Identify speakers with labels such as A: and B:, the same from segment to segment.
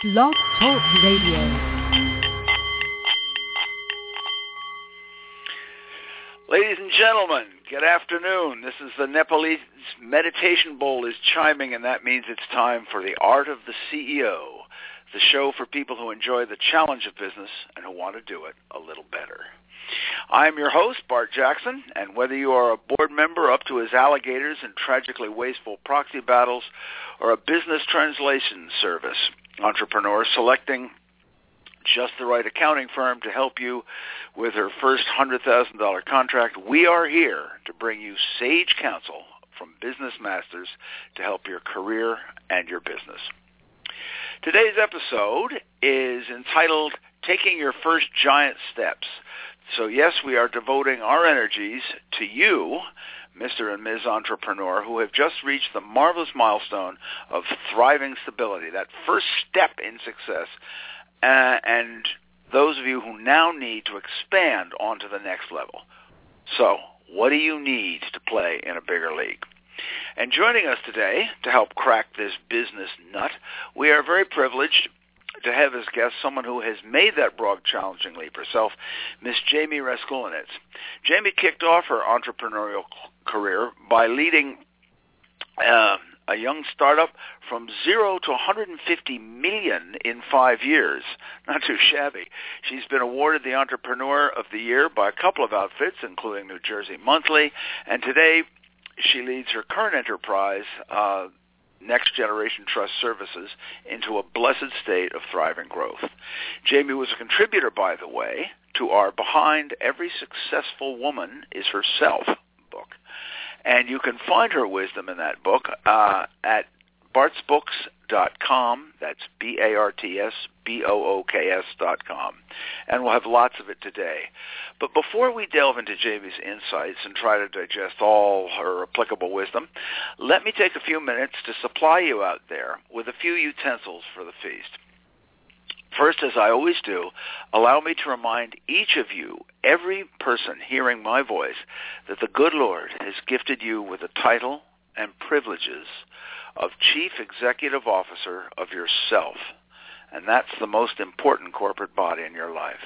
A: Blog Talk Radio.
B: Ladies and gentlemen, good afternoon. This is the Nepalese meditation bowl is chiming, and that means it's time for the Art of the CEO, the show for people who enjoy the challenge of business and who want to do it a little better. I'm your host, Bart Jackson, and whether you are a board member up to his alligators in tragically wasteful proxy battles or a business translation service entrepreneur selecting just the right accounting firm to help you with her first $100,000 contract, we are here to bring you sage counsel from business masters to help your career and your business. Today's episode is entitled Taking Your First Giant Steps. So yes, we are devoting our energies to you, Mr. and Ms. Entrepreneur, who have just reached the marvelous milestone of thriving stability, that first step in success, uh, and those of you who now need to expand onto the next level. So, what do you need to play in a bigger league? And joining us today to help crack this business nut, we are very privileged to have as guest someone who has made that broad, challenging leap herself, Miss Jaime Raskulinecz. Jaime kicked off her entrepreneurial career by leading uh, a young startup from zero to 150 million in five years. Not too shabby. She's been awarded the Entrepreneur of the Year by a couple of outfits, including New Jersey Monthly, and today she leads her current enterprise, uh, Next Generation Trust Services into a blessed state of thriving growth. Jamie was a contributor, by the way, to our Behind Every Successful Woman is Herself book. And you can find her wisdom in that book uh, at bartsbooks.com. That's B-A-R-T-S, B-O-O-K-S dot com. And we'll have lots of it today. But before we delve into Jaime's insights and try to digest all her applicable wisdom, let me take a few minutes to supply you out there with a few utensils for the feast. First, as I always do, allow me to remind each of you, every person hearing my voice, that the good Lord has gifted you with a title and privileges of Chief Executive Officer of yourself. And that's the most important corporate body in your life.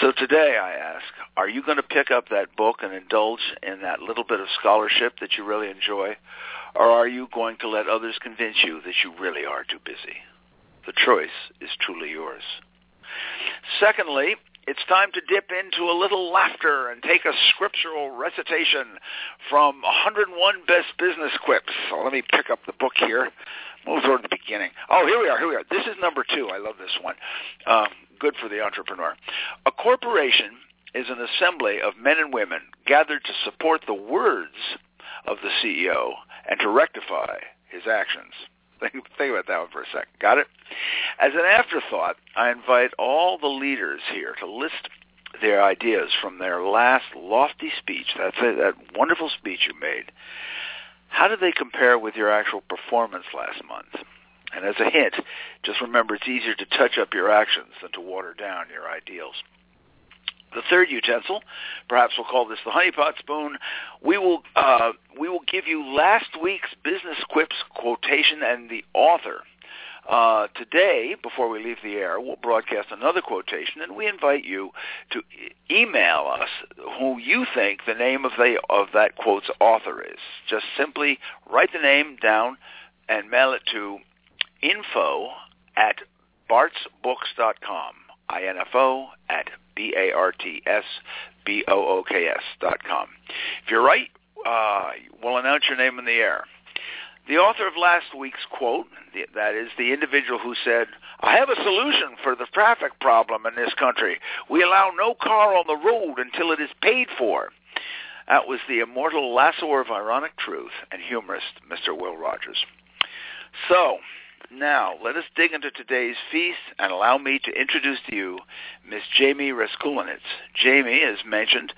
B: So today I ask, are you going to pick up that book and indulge in that little bit of scholarship that you really enjoy? Or are you going to let others convince you that you really are too busy? The choice is truly yours. Secondly, it's time to dip into a little laughter and take a scriptural recitation from 101 Best Business Quips. So let me pick up the book here. Move toward the beginning. Oh, here we are. Here we are. This is number two. I love this one. Um, good for the entrepreneur. A corporation is an assembly of men and women gathered to support the words of the CEO and to rectify his actions. Think, think about that one for a second. Got it? As an afterthought, I invite all the leaders here to list their ideas from their last lofty speech, that's it, that wonderful speech you made. How do they compare with your actual performance last month? And as a hint, just remember it's easier to touch up your actions than to water down your ideals. The third utensil, perhaps we'll call this the honeypot spoon, we will uh, give you last week's business quips quotation and the author. Uh, today, before we leave the air, we'll broadcast another quotation, and we invite you to e- email us who you think the name of the of that quote's author is. Just simply write the name down and mail it to info at bartsbooks.com. I-N-F-O at B-A-R-T-S-B-O-O-K-S dot com. If you're right, uh, we'll announce your name in the air. The author of last week's quote, that is the individual who said, I have a solution for the traffic problem in this country. We allow no car on the road until it is paid for. That was the immortal lassoer of ironic truth and humorist, Mr. Will Rogers. So, now, let us dig into today's feast and allow me to introduce to you Miss Jaime Raskulinecz. Jaime, as mentioned,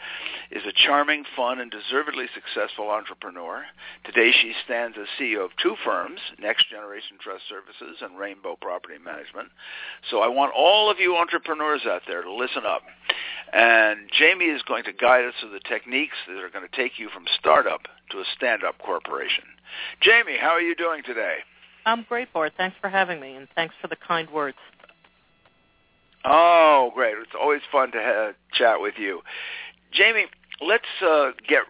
B: is a charming, fun, and deservedly successful entrepreneur. Today she stands as CEO of two firms, Next Generation Trust Services and Rainbow Property Management. So I want all of you entrepreneurs out there to listen up. And Jaime is going to guide us through the techniques that are going to take you from startup to a stand-up corporation. Jaime, how are you doing today?
C: I'm great, Bart. Thanks for having me, and thanks for the kind words.
B: Oh, great! It's always fun to ha- chat with you, Jaime. Let's uh, get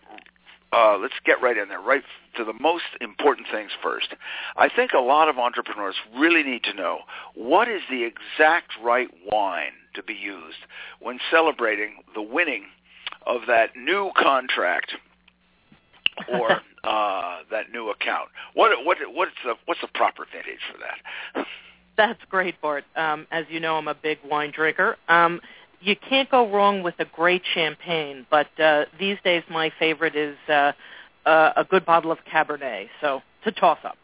B: uh, let's get right in there, right to the most important things first. I think a lot of entrepreneurs really need to know what is the exact right wine to be used when celebrating the winning of that new contract or uh, that new account. What what what's the what's the proper vintage for that?
C: That's great, Bart. Um, as you know, I'm a big wine drinker. Um, you can't go wrong with a great champagne, but uh, these days my favorite is uh, uh, a good bottle of Cabernet. So it's a toss-up.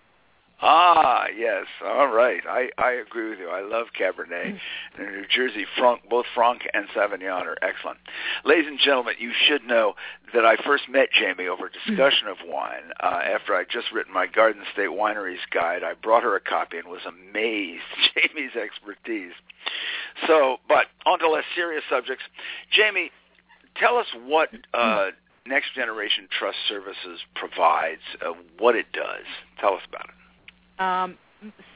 B: Ah, yes. All right. I, I agree with you. I love Cabernet. And New Jersey, Franc, both Franc and Sauvignon are excellent. Ladies and gentlemen, you should know that I first met Jaime over a discussion of wine. Uh, after I'd just written my Garden State Wineries Guide, I brought her a copy and was amazed Jaime's expertise. So, but on to less serious subjects. Jamie, tell us what uh, Next Generation Trust Services provides, uh, what it does. Tell us about it.
C: Um,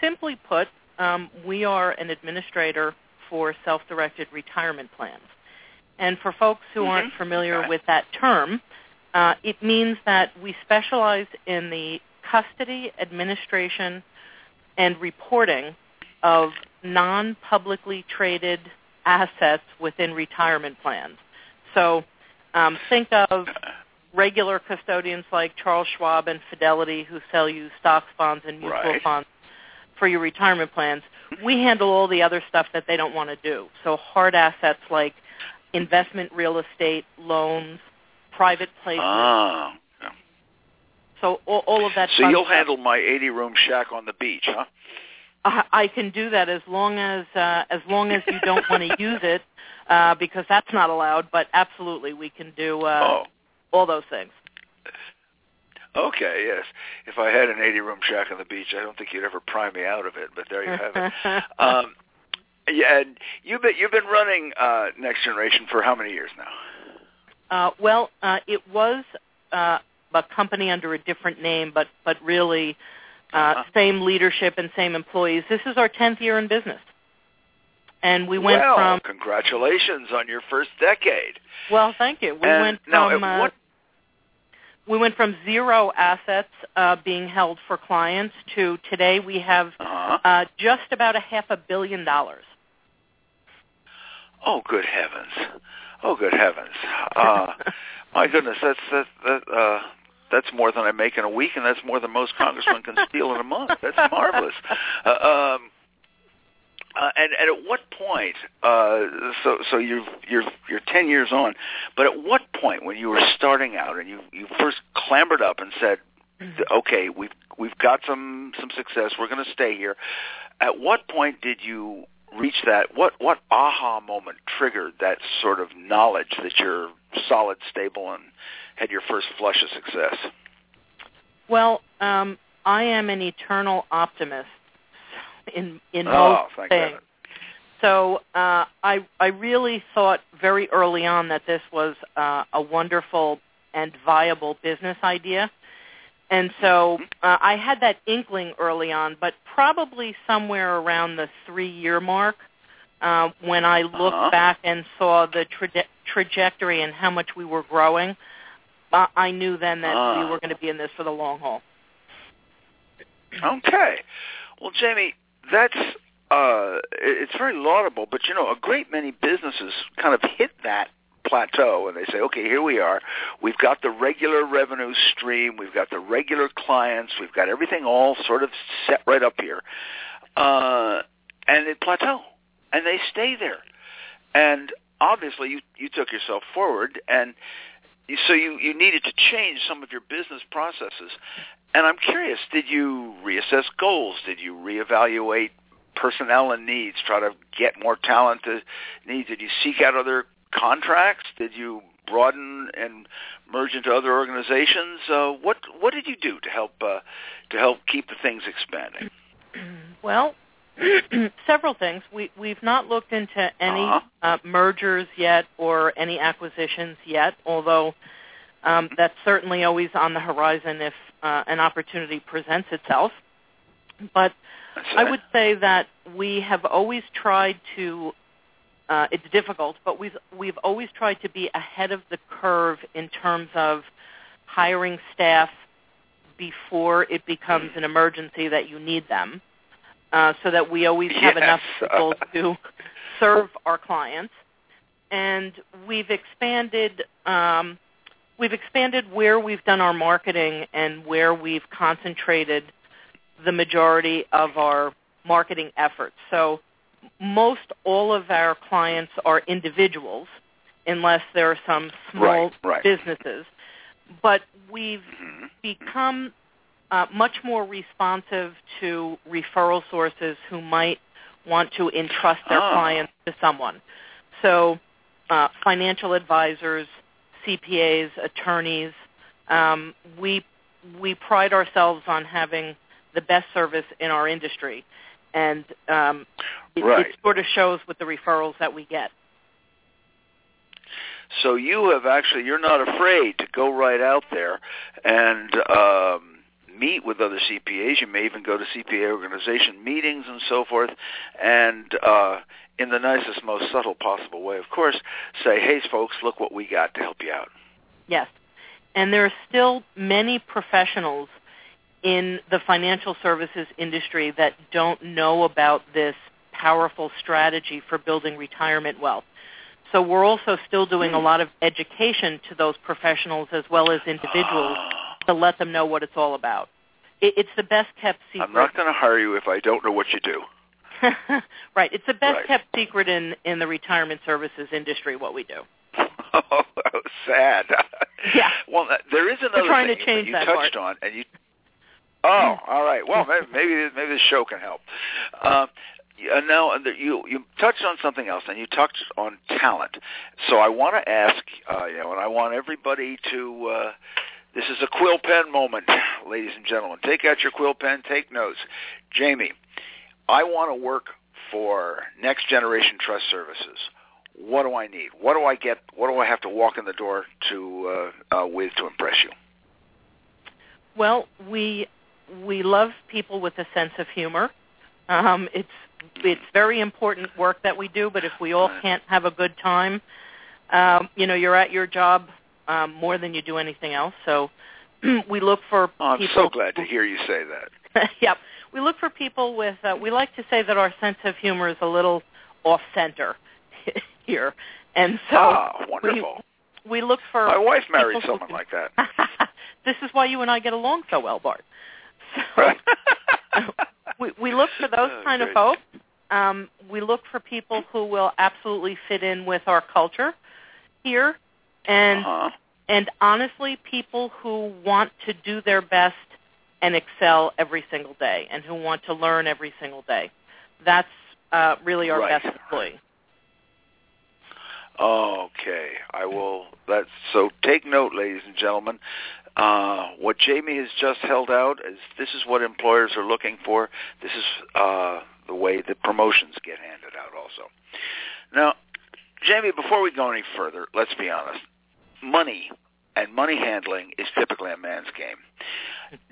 C: simply put, um, we are an administrator for self-directed retirement plans. And for folks who
B: mm-hmm.
C: aren't familiar with that term, uh, it means that we specialize in the custody, administration, and reporting of non-publicly traded assets within retirement plans. So um, think of regular custodians like Charles Schwab and Fidelity who sell you stocks, bonds, and mutual
B: right.
C: funds for your retirement plans. We handle all the other stuff that they don't want to do. So hard assets like investment real estate, loans, private placements.
B: Ah. Yeah.
C: So all, all of that.
B: So you'll
C: stuff.
B: handle my 80-room shack on the beach, huh?
C: I can do that as long as uh, as long as you don't want to use it, uh, because that's not allowed. But absolutely, we can do uh,
B: oh.
C: All those things.
B: Okay, yes. If I had an 80-room shack on the beach, I don't think you'd ever pry me out of it. But there you have it. um, yeah, and you've been you've been running uh, Next Generation for how many years now?
C: Uh, well, uh, it was uh, a company under a different name, but but really uh,
B: Uh-huh.
C: same leadership and same employees. This is our tenth year in business, and we went
B: well,
C: from
B: congratulations on your first decade.
C: well, thank you. We
B: and
C: went
B: now,
C: from
B: at
C: uh,
B: what
C: we went from zero assets uh, being held for clients to today we have
B: uh-huh.
C: uh, just about a half a billion dollars.
B: Oh, good heavens! Oh, good heavens! Uh, my goodness, that's that, that uh, that's more than I make in a week, and that's more than most congressmen can steal in a month. That's marvelous. Uh, um, uh, and, and at what point? Uh, so so you're you're you're ten years on, but at what point when you were starting out and you you first clambered up and said, okay, we've we've got some some success. We're going to stay here. At what point did you reach that? What what aha moment triggered that sort of knowledge that you're solid, stable, and had your first flush of success?
C: Well, um, I am an eternal optimist in in
B: Oh,
C: most things.
B: heaven.
C: So uh, I I really thought very early on that this was uh, a wonderful and viable business idea, and so
B: Mm-hmm.
C: uh, I had that inkling early on, but probably somewhere around the three year mark. Uh, when I looked
B: Uh-huh.
C: back and saw the traje- trajectory and how much we were growing, uh, I knew then that
B: Ah.
C: we were going to be in this for the long haul.
B: Okay. Well, Jaime, that's uh, it's very laudable, but you know, a great many businesses kind of hit that plateau and they say, okay, here we are. We've got the regular revenue stream. We've got the regular clients. We've got everything all sort of set right up here. Uh, and they plateau and they stay there. And obviously you, you took yourself forward and so you, you needed to change some of your business processes. And I'm curious, did you reassess goals? Did you reevaluate personnel and needs, try to get more talent to needs? Did you seek out other contracts? Did you broaden and merge into other organizations? Uh, what what did you do to help uh, to help keep the things expanding?
C: Well, several things. We we've not looked into any
B: Uh-huh.
C: uh, mergers yet or any acquisitions yet, although um, that's certainly always on the horizon if uh, an opportunity presents itself. But I would say that we have always tried to. Uh, it's difficult, but we've we've always tried to be ahead of the curve in terms of hiring staff before it becomes an emergency that you need them, uh, so that we always have
B: Yes.
C: enough people to serve our clients. And we've expanded. Um, we've expanded where we've done our marketing and where we've concentrated the majority of our marketing efforts. So most all of our clients are individuals unless there are some small
B: Right, right.
C: businesses. But we've
B: Mhm.
C: become uh, much more responsive to referral sources who might want to entrust their
B: Ah.
C: clients to someone. So uh, financial advisors, CPAs, attorneys, um, we we pride ourselves on having the best service in our industry, and um, it,
B: Right.
C: it sort of shows with the referrals that we get.
B: So you have actually you're not afraid to go right out there and um, meet with other CPAs. You may even go to CPA organization meetings and so forth, and uh, in the nicest, most subtle possible way, of course, say, "Hey, folks, look what we got to help you out."
C: Yes. And there are still many professionals in the financial services industry that don't know about this powerful strategy for building retirement wealth. So we're also still doing a
B: Hmm.
C: lot of education to those professionals as well as individuals to let them know what it's all about. It, it's the best kept secret.
B: I'm not going to hire you if I don't know what you do.
C: right. It's the best
B: Right.
C: kept secret in, in the retirement services industry, what we do.
B: oh, sad.
C: Yeah.
B: Well, uh, there is another
C: trying to
B: thing
C: change
B: you
C: that
B: touched on, and you. Oh, all right. Well, maybe maybe, this show can help. Uh, uh, now, uh, you you touched on something else, and you touched on talent. So I want to ask, uh, you know, and I want everybody to. Uh, this is a quill pen moment, ladies and gentlemen. Take out your quill pen, take notes. Jaime, I want to work for Next Generation Trust Services. What do I need? What do I get? What do I have to walk in the door to uh, uh, with to impress you?
C: Well, we we love people with a sense of humor. Um, it's it's very important work that we do, but if we all can't have a good time, um, you know, you're at your job um, more than you do anything else. So we look for
B: Oh, I'm
C: people.
B: so glad to hear you say that.
C: yep, we look for people with. Uh, we like to say that our sense of humor is a little off center here, and so
B: ah, wonderful.
C: we look for.
B: My wife married
C: people who
B: someone like that.
C: this is why you and I get along so well, Bart. So
B: Right.
C: we, we look for those
B: Oh,
C: kind of folks. Um, we look for people who will absolutely fit in with our culture here, and
B: uh-huh.
C: and honestly, people who want to do their best and excel every single day, and who want to learn every single day. That's uh, really our
B: Right.
C: best employee.
B: Okay, I will. That's so. Take note, ladies and gentlemen. Uh, what Jaime has just held out is this is what employers are looking for. This is uh, the way the promotions get handed out. Also, now, Jaime, before we go any further, let's be honest. Money and money handling is typically a man's game.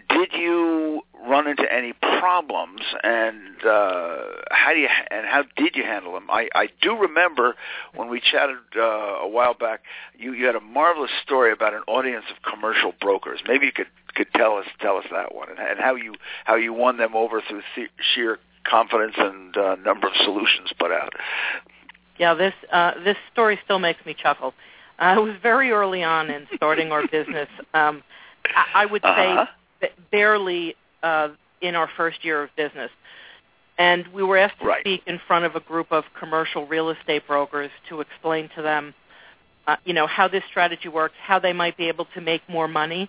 B: Did you run into any problems, and uh, how do you and how did you handle them? I, I do remember when we chatted uh, a while back. You, you had a marvelous story about an audience of commercial brokers. Maybe you could could tell us tell us that one and, and how you how you won them over through sheer confidence and uh, number of solutions put out.
C: Yeah, this uh, this story still makes me chuckle. Uh, it was very early on in starting our business. Um, I, I would say
B: Uh-huh.
C: ba- barely uh, in our first year of business, and we were asked to
B: Right.
C: speak in front of a group of commercial real estate brokers to explain to them, uh, you know, how this strategy works, how they might be able to make more money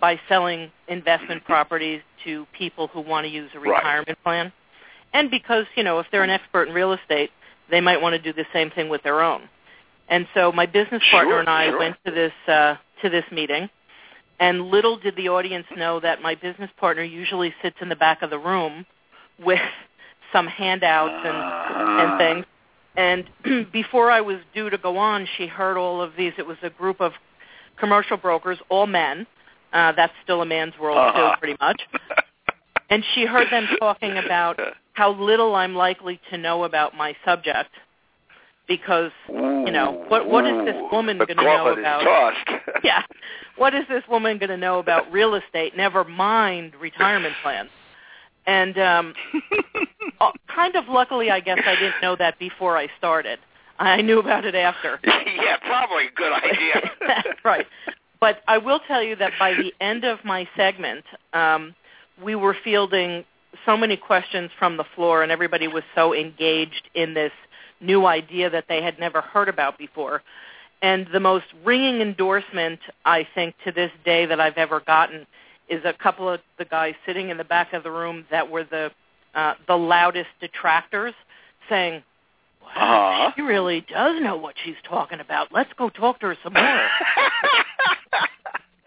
C: by selling investment properties to people who want to use a
B: Right.
C: retirement plan, and because you know if they're an expert in real estate they might want to do the same thing with their own. And so my business partner
B: Sure,
C: and I
B: sure.
C: went to this uh, to this meeting, and little did the audience know that my business partner usually sits in the back of the room with some handouts and and
B: Uh-huh.
C: things. And before I was due to go on, she heard all of these. It was a group of commercial brokers, all men. Uh, that's still a man's world
B: Uh-huh.
C: too, pretty much. and she heard them talking about how little I'm likely to know about my subject because you know what what is this woman going to know about yeah. What is this woman going to know about real estate? Never mind retirement plans. And um uh, kind of luckily I guess I didn't know that before I started. I knew about it after.
B: Yeah, probably a good idea.
C: right. But I will tell you that by the end of my segment um we were fielding so many questions from the floor and everybody was so engaged in this new idea that they had never heard about before. And the most ringing endorsement, I think, to this day that I've ever gotten is a couple of the guys sitting in the back of the room that were the uh, the loudest detractors, saying, "Wow,
B: Uh-huh.
C: she really does know what she's talking about. Let's go talk to her some more."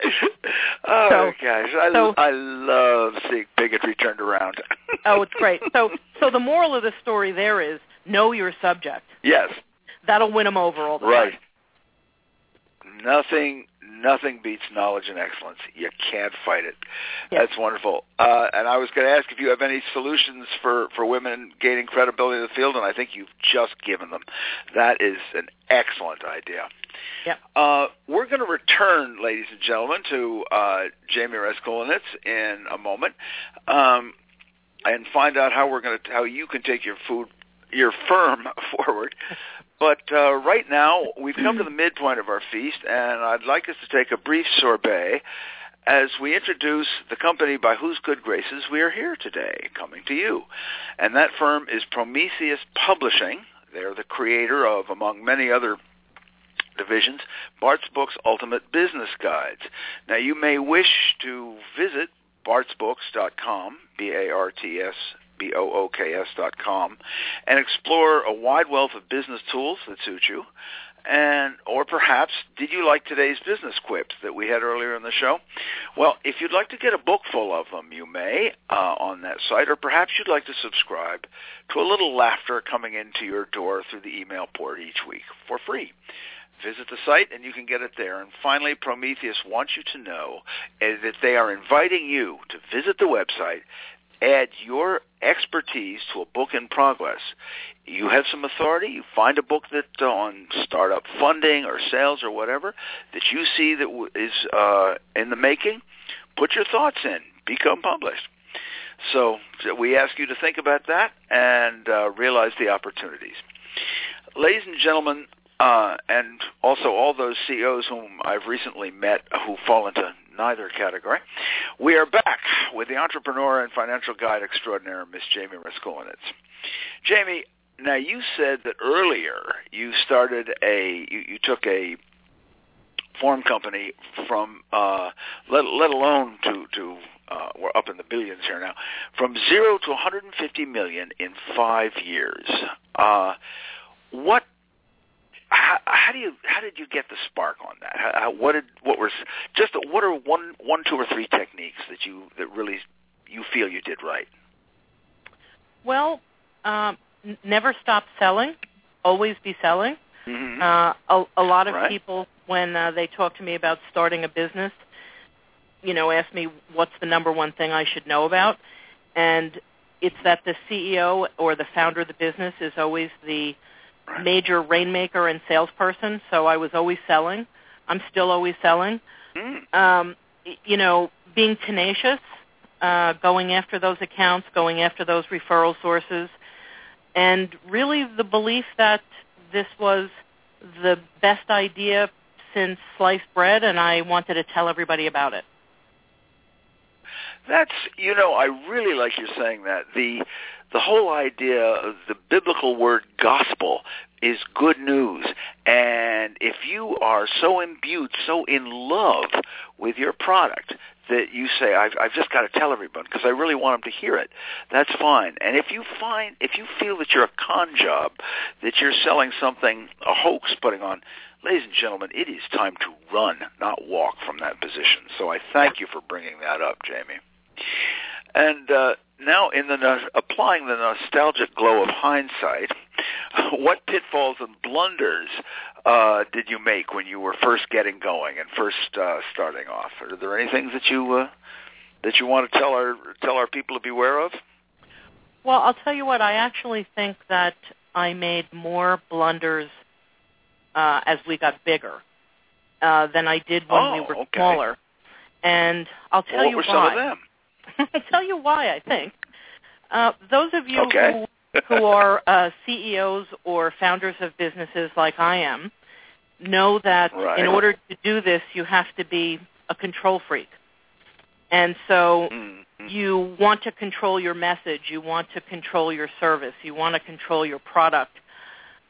B: oh
C: So-
B: gosh, I,
C: so-
B: I love seeing bigotry turned around.
C: oh, it's great. So, so the moral of the story there is know your subject.
B: yes,
C: That'll win them over all the
B: right.
C: time.
B: Nothing, nothing beats knowledge and excellence. You can't fight it.
C: Yeah.
B: That's wonderful. Uh, and I was going to ask if you have any solutions for for women gaining credibility in the field, and I think you've just given them. That is an excellent idea.
C: Yep.
B: Uh, we're going to return, ladies and gentlemen, to uh, Jaime Raskulinecz in a moment, um, and find out how we're going to how you can take your food your firm forward. But uh, right now, we've come to the midpoint of our feast, and I'd like us to take a brief sorbet as we introduce the company by whose good graces we are here today, coming to you. And that firm is Prometheus Publishing. They're the creator of, among many other divisions, Bart's Books Ultimate Business Guides. Now, you may wish to visit bartsbooks.com, B-A-R-T-S, B-O-O-K-S dot com, and explore a wide wealth of business tools that suit you. And, or perhaps, did you like today's business quips that we had earlier in the show? Well, if you'd like to get a book full of them, you may uh, on that site, or perhaps you'd like to subscribe to a little laughter coming into your door through the email port each week for free. Visit the site and you can get it there. And finally, Prometheus wants you to know that they are inviting you to visit the website, add your expertise to a book in progress. You have some authority. You find a book that uh, on startup funding or sales or whatever that you see that w- is uh, in the making. Put your thoughts in. Become published. So, so we ask you to think about that and uh, realize the opportunities. Ladies and gentlemen, uh, and also all those CEOs whom I've recently met who fall into neither category. We are back with the entrepreneur and financial guide extraordinaire, Miss Jaime Raskulinecz. Jaime, now you said that earlier you started a, you, you took a form company from, uh, let, let alone to, to uh, we're up in the billions here now, from zero to 150 million in five years. Uh, what how, how do you how did you get the spark on that? How, what did what was just what are one one two or three techniques that you that really you feel you did right?
C: Well, um, n- never stop selling. Always be selling.
B: Mm-hmm.
C: Uh, a, a lot of
B: Right.
C: people, when uh, they talk to me about starting a business, you know, ask me what's the number one thing I should know about, and it's that the CEO or the founder of the business is always the
B: Right.
C: major rainmaker and salesperson. So I was always selling. I'm still always selling.
B: Mm.
C: um, you know, being tenacious, uh, going after those accounts, going after those referral sources, and really the belief that this was the best idea since sliced bread, and I wanted to tell everybody about it.
B: That's you know I really like you saying that the the whole idea of the biblical word gospel is good news and if you are so imbued so in love with your product that you say I've I've just got to tell everyone because I really want them to hear it that's fine and if you find if you feel that you're a con job that you're selling something a hoax putting on Ladies and gentlemen, it is time to run, not walk from that position. So I thank you for bringing that up, Jaime. And uh, now, in the no- applying the nostalgic glow of hindsight, what pitfalls and blunders uh, did you make when you were first getting going and first uh, starting off? Are there any things that you uh, that you want to tell our tell our people to beware of?
C: Well, I'll tell you what. I actually think that I made more blunders uh, as we got bigger uh, than I did when
B: oh,
C: we were
B: okay.
C: smaller. And I'll tell
B: well,
C: you
B: what were
C: why.
B: some of them?
C: I'll tell you why. I think uh, those of you
B: Okay.
C: who, who are uh, CEOs or founders of businesses like I am know that
B: Right.
C: in order to do this, you have to be a control freak. And so
B: Mhm.
C: you want to control your message. You want to control your service. You want to control your product.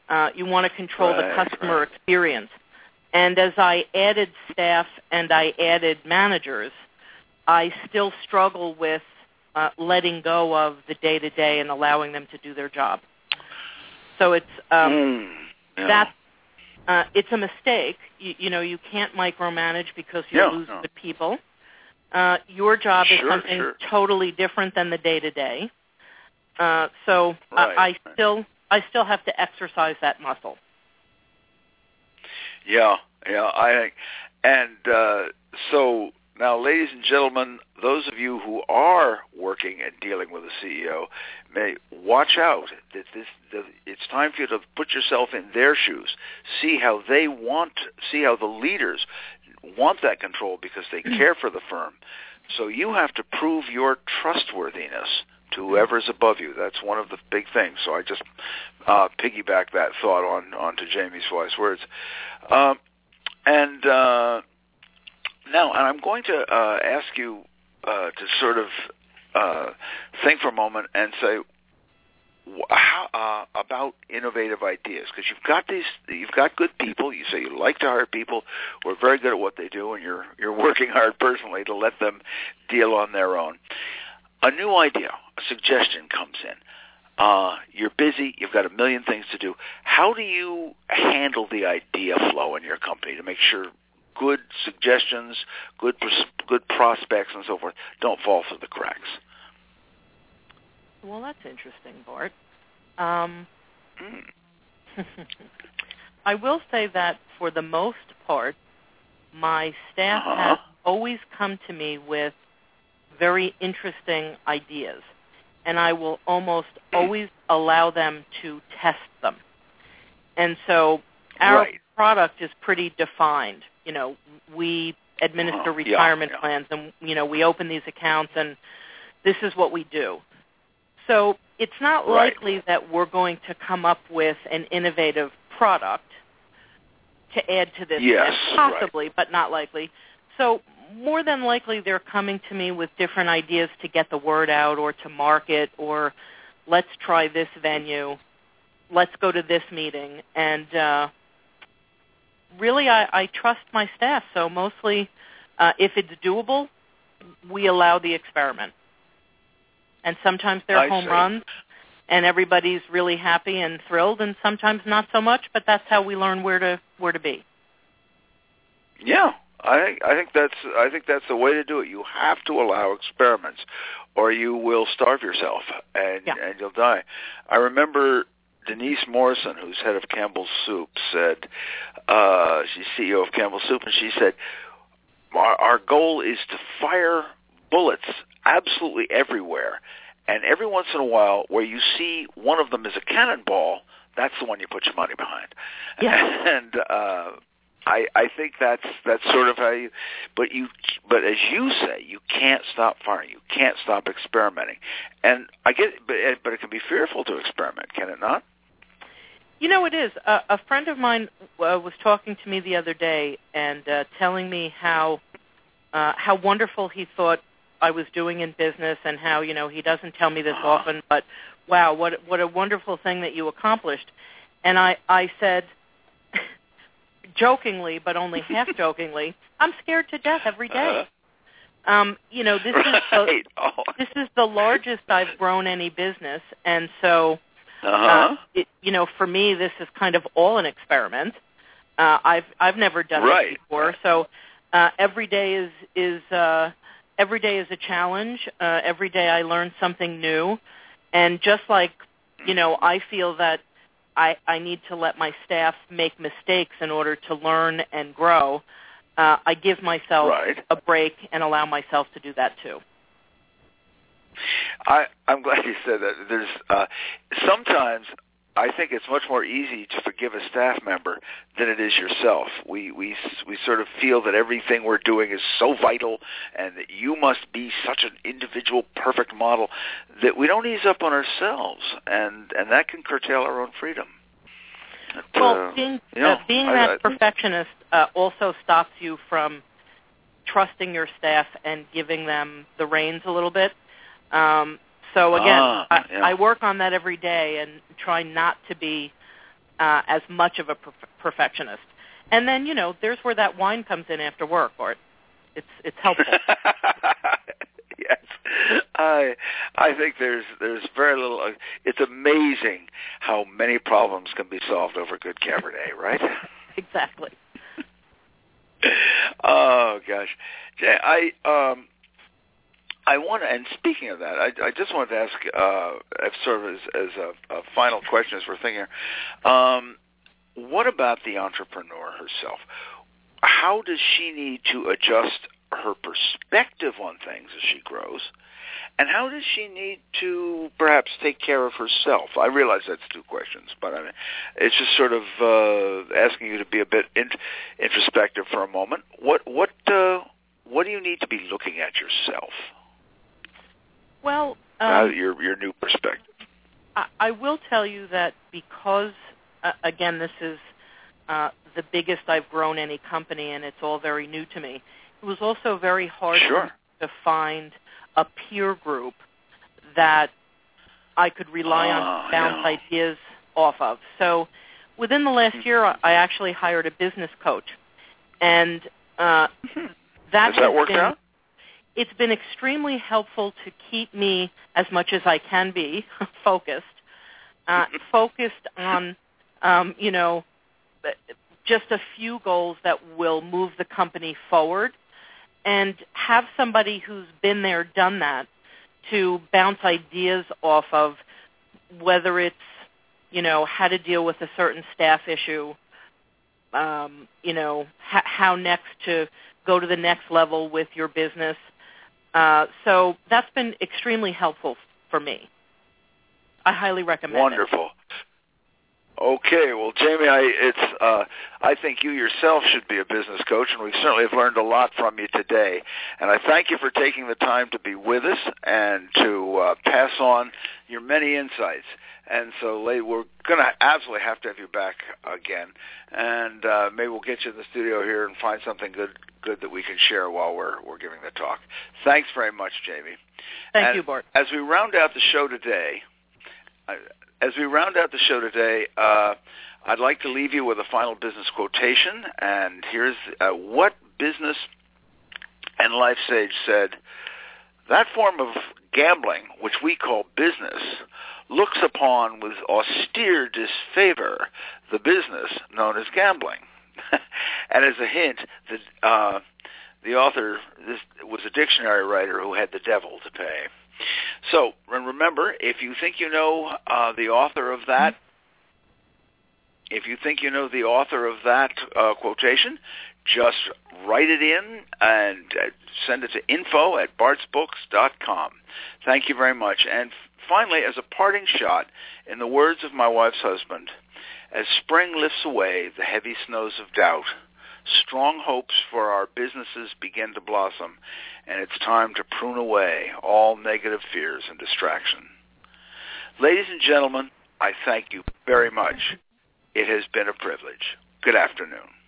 C: Uh, you want to control the customer
B: right.
C: experience. And as I added staff and I added managers, I still struggle with uh, letting go of the day to day and allowing them to do their job. So it's um,
B: Mm, yeah.
C: that's uh, it's a mistake. You, you know, you can't micromanage because you
B: Yeah,
C: lose
B: no.
C: good people. Uh, your job is
B: Sure,
C: something
B: sure.
C: totally different than the day to day. Uh, So
B: Right,
C: I, I
B: right.
C: still I still have to exercise that muscle.
B: Yeah, yeah. I and uh, so now, ladies and gentlemen, those of you who are working and dealing with a CEO may watch out that this. The, it's time for you to put yourself in their shoes. See how they want. See how the leaders want that control because they care for the firm. So you have to prove your trustworthiness to whoever's above you. That's one of the big things. So I just uh, piggyback that thought on onto Jaime's wise words. Um, and uh, now, and I'm going to uh, ask you uh, to sort of uh, think for a moment and say how, uh, about innovative ideas because you've got these, you've got good people. You say you like to hire people who are very good at what they do, and you're you're working hard personally to let them deal on their own. A new idea, a suggestion comes in. Uh, you're busy. You've got a million things to do. How do you handle the idea flow in your company to make sure good suggestions, good pros- good prospects, and so forth don't fall through the cracks?
C: Well, that's interesting, Bart. Um,
B: Mm.
C: I will say that for the most part, my staff
B: Uh-huh.
C: has always come to me with very interesting ideas, and I will almost always allow them to test them. And so our
B: Right.
C: product is pretty defined. You know, we administer
B: Uh-huh. Yeah,
C: retirement
B: yeah.
C: plans, and you know, we open these accounts, and this is what we do. So it's not
B: Right.
C: likely that we're going to come up with an innovative product to add to this
B: Yes,
C: list.
B: right.
C: possibly, but not likely. So more than likely they're coming to me with different ideas to get the word out or to market or let's try this venue, let's go to this meeting. And uh, really I, I trust my staff. So mostly uh, if it's doable, we allow the experiment. And sometimes they're
B: I
C: home
B: see.
C: runs and everybody's really happy and thrilled and sometimes not so much, but that's how we learn where to where to be.
B: Yeah, I think I think that's I think that's the way to do it. You have to allow experiments, or you will starve yourself and
C: Yeah.
B: and you'll die. I remember Denise Morrison, who's head of Campbell's Soup, said uh, she's CEO of Campbell's Soup, and she said our, our goal is to fire bullets absolutely everywhere, and every once in a while, where you see one of them is a cannonball, that's the one you put your money behind.
C: Yeah.
B: and uh, I I think that's that's sort of how you, but you but as you say, you can't stop firing. You can't stop experimenting, and I get, but but it can be fearful to experiment, can it not?
C: You know, it is. A, a friend of mine uh, was talking to me the other day and uh, telling me how uh, how wonderful he thought I was doing in business, and how you know he doesn't tell me this
B: Uh-huh.
C: often, but wow, what what a wonderful thing that you accomplished. And I I said, jokingly, but only half jokingly, I'm scared to death every day. Um, you know, this is the,
B: oh.
C: this is the largest I've grown any business, and so
B: Uh-huh.
C: uh, it, you know, for me, this is kind of all an experiment. Uh, I've I've never done
B: Right,
C: this before, so uh, every day is is uh, every day is a challenge. Uh, every day I learn something new, and just like you know, I feel that I I need to let my staff make mistakes in order to learn and grow. Uh, I give myself
B: Right.
C: a break and allow myself to do that too.
B: I I'm glad you said that. There's uh, sometimes I think it's much more easy to forgive a staff member than it is yourself. We we we sort of feel that everything we're doing is so vital, and that you must be such an individual, perfect model that we don't ease up on ourselves, and and that can curtail our own freedom.
C: But, well, uh, being you know, uh, being I, that I, perfectionist uh, also stops you from trusting your staff and giving them the reins a little bit. Um, so again,
B: ah,
C: yeah. I, I work on that every day and try not to be uh, as much of a per- perfectionist. And then you know, there's where that wine comes in after work, or it's it's helpful.
B: yes, I I think there's there's very little. Uh, it's amazing how many problems can be solved over good Cabernet, right?
C: exactly.
B: oh gosh, Jay, I um I want to, and speaking of that, I, I just wanted to ask, uh, sort of as, as a, a final question as we're thinking, um, what about the entrepreneur herself? How does she need to adjust her perspective on things as she grows? And how does she need to perhaps take care of herself? I realize that's two questions, but I mean, it's just sort of uh, asking you to be a bit in, introspective for a moment. What what uh, what do you need to be looking at yourself?
C: Well,
B: um, your your new perspective.
C: I, I will tell you that because uh, again, this is uh, the biggest I've grown any company, and it's all very new to me. It was also very hard
B: sure.
C: to find a peer group that I could rely on
B: to
C: ah, bounce
B: yeah.
C: ideas off of. So within the last
B: hmm.
C: year, I actually hired a business coach, and uh,
B: hmm.
C: that
B: Has that worked
C: been,
B: out?
C: It's been extremely helpful to keep me as much as I can be focused, uh, focused on, um, you know, just a few goals that will move the company forward, and have somebody who's been there, done that, to bounce ideas off of, whether it's, you know, how to deal with a certain staff issue, um, you know, h- how next to go to the next level with your business uh, so that's been extremely helpful for me. I highly recommend it.
B: Wonderful. It. Okay, well, Jaime, I, it's uh, I think you yourself should be a business coach, and we certainly have learned a lot from you today. And I thank you for taking the time to be with us and to uh, pass on your many insights. And so, we're going to absolutely have to have you back again, and uh, maybe we'll get you in the studio here and find something good good that we can share while we're we're giving the talk. Thanks very much, Jaime.
C: Thank
B: and
C: you, Bart.
B: As we round out the show today, as we round out the show today, uh, I'd like to leave you with a final business quotation. And here's uh, what business and life sage said: that form of gambling, which we call business, looks upon with austere disfavor the business known as gambling. and as a hint, the uh, the author this was a dictionary writer who had the devil to pay. So, remember, if you think you know uh, the author of that, if you think you know the author of that uh, quotation, just write it in and uh, send it to info at bartsbooks.com. Thank you very much. And finally, as a parting shot, in the words of my wife's husband, as spring lifts away the heavy snows of doubt, strong hopes for our businesses begin to blossom, and it's time to prune away all negative fears and distraction. Ladies and gentlemen, I thank you very much. It has been a privilege. Good afternoon.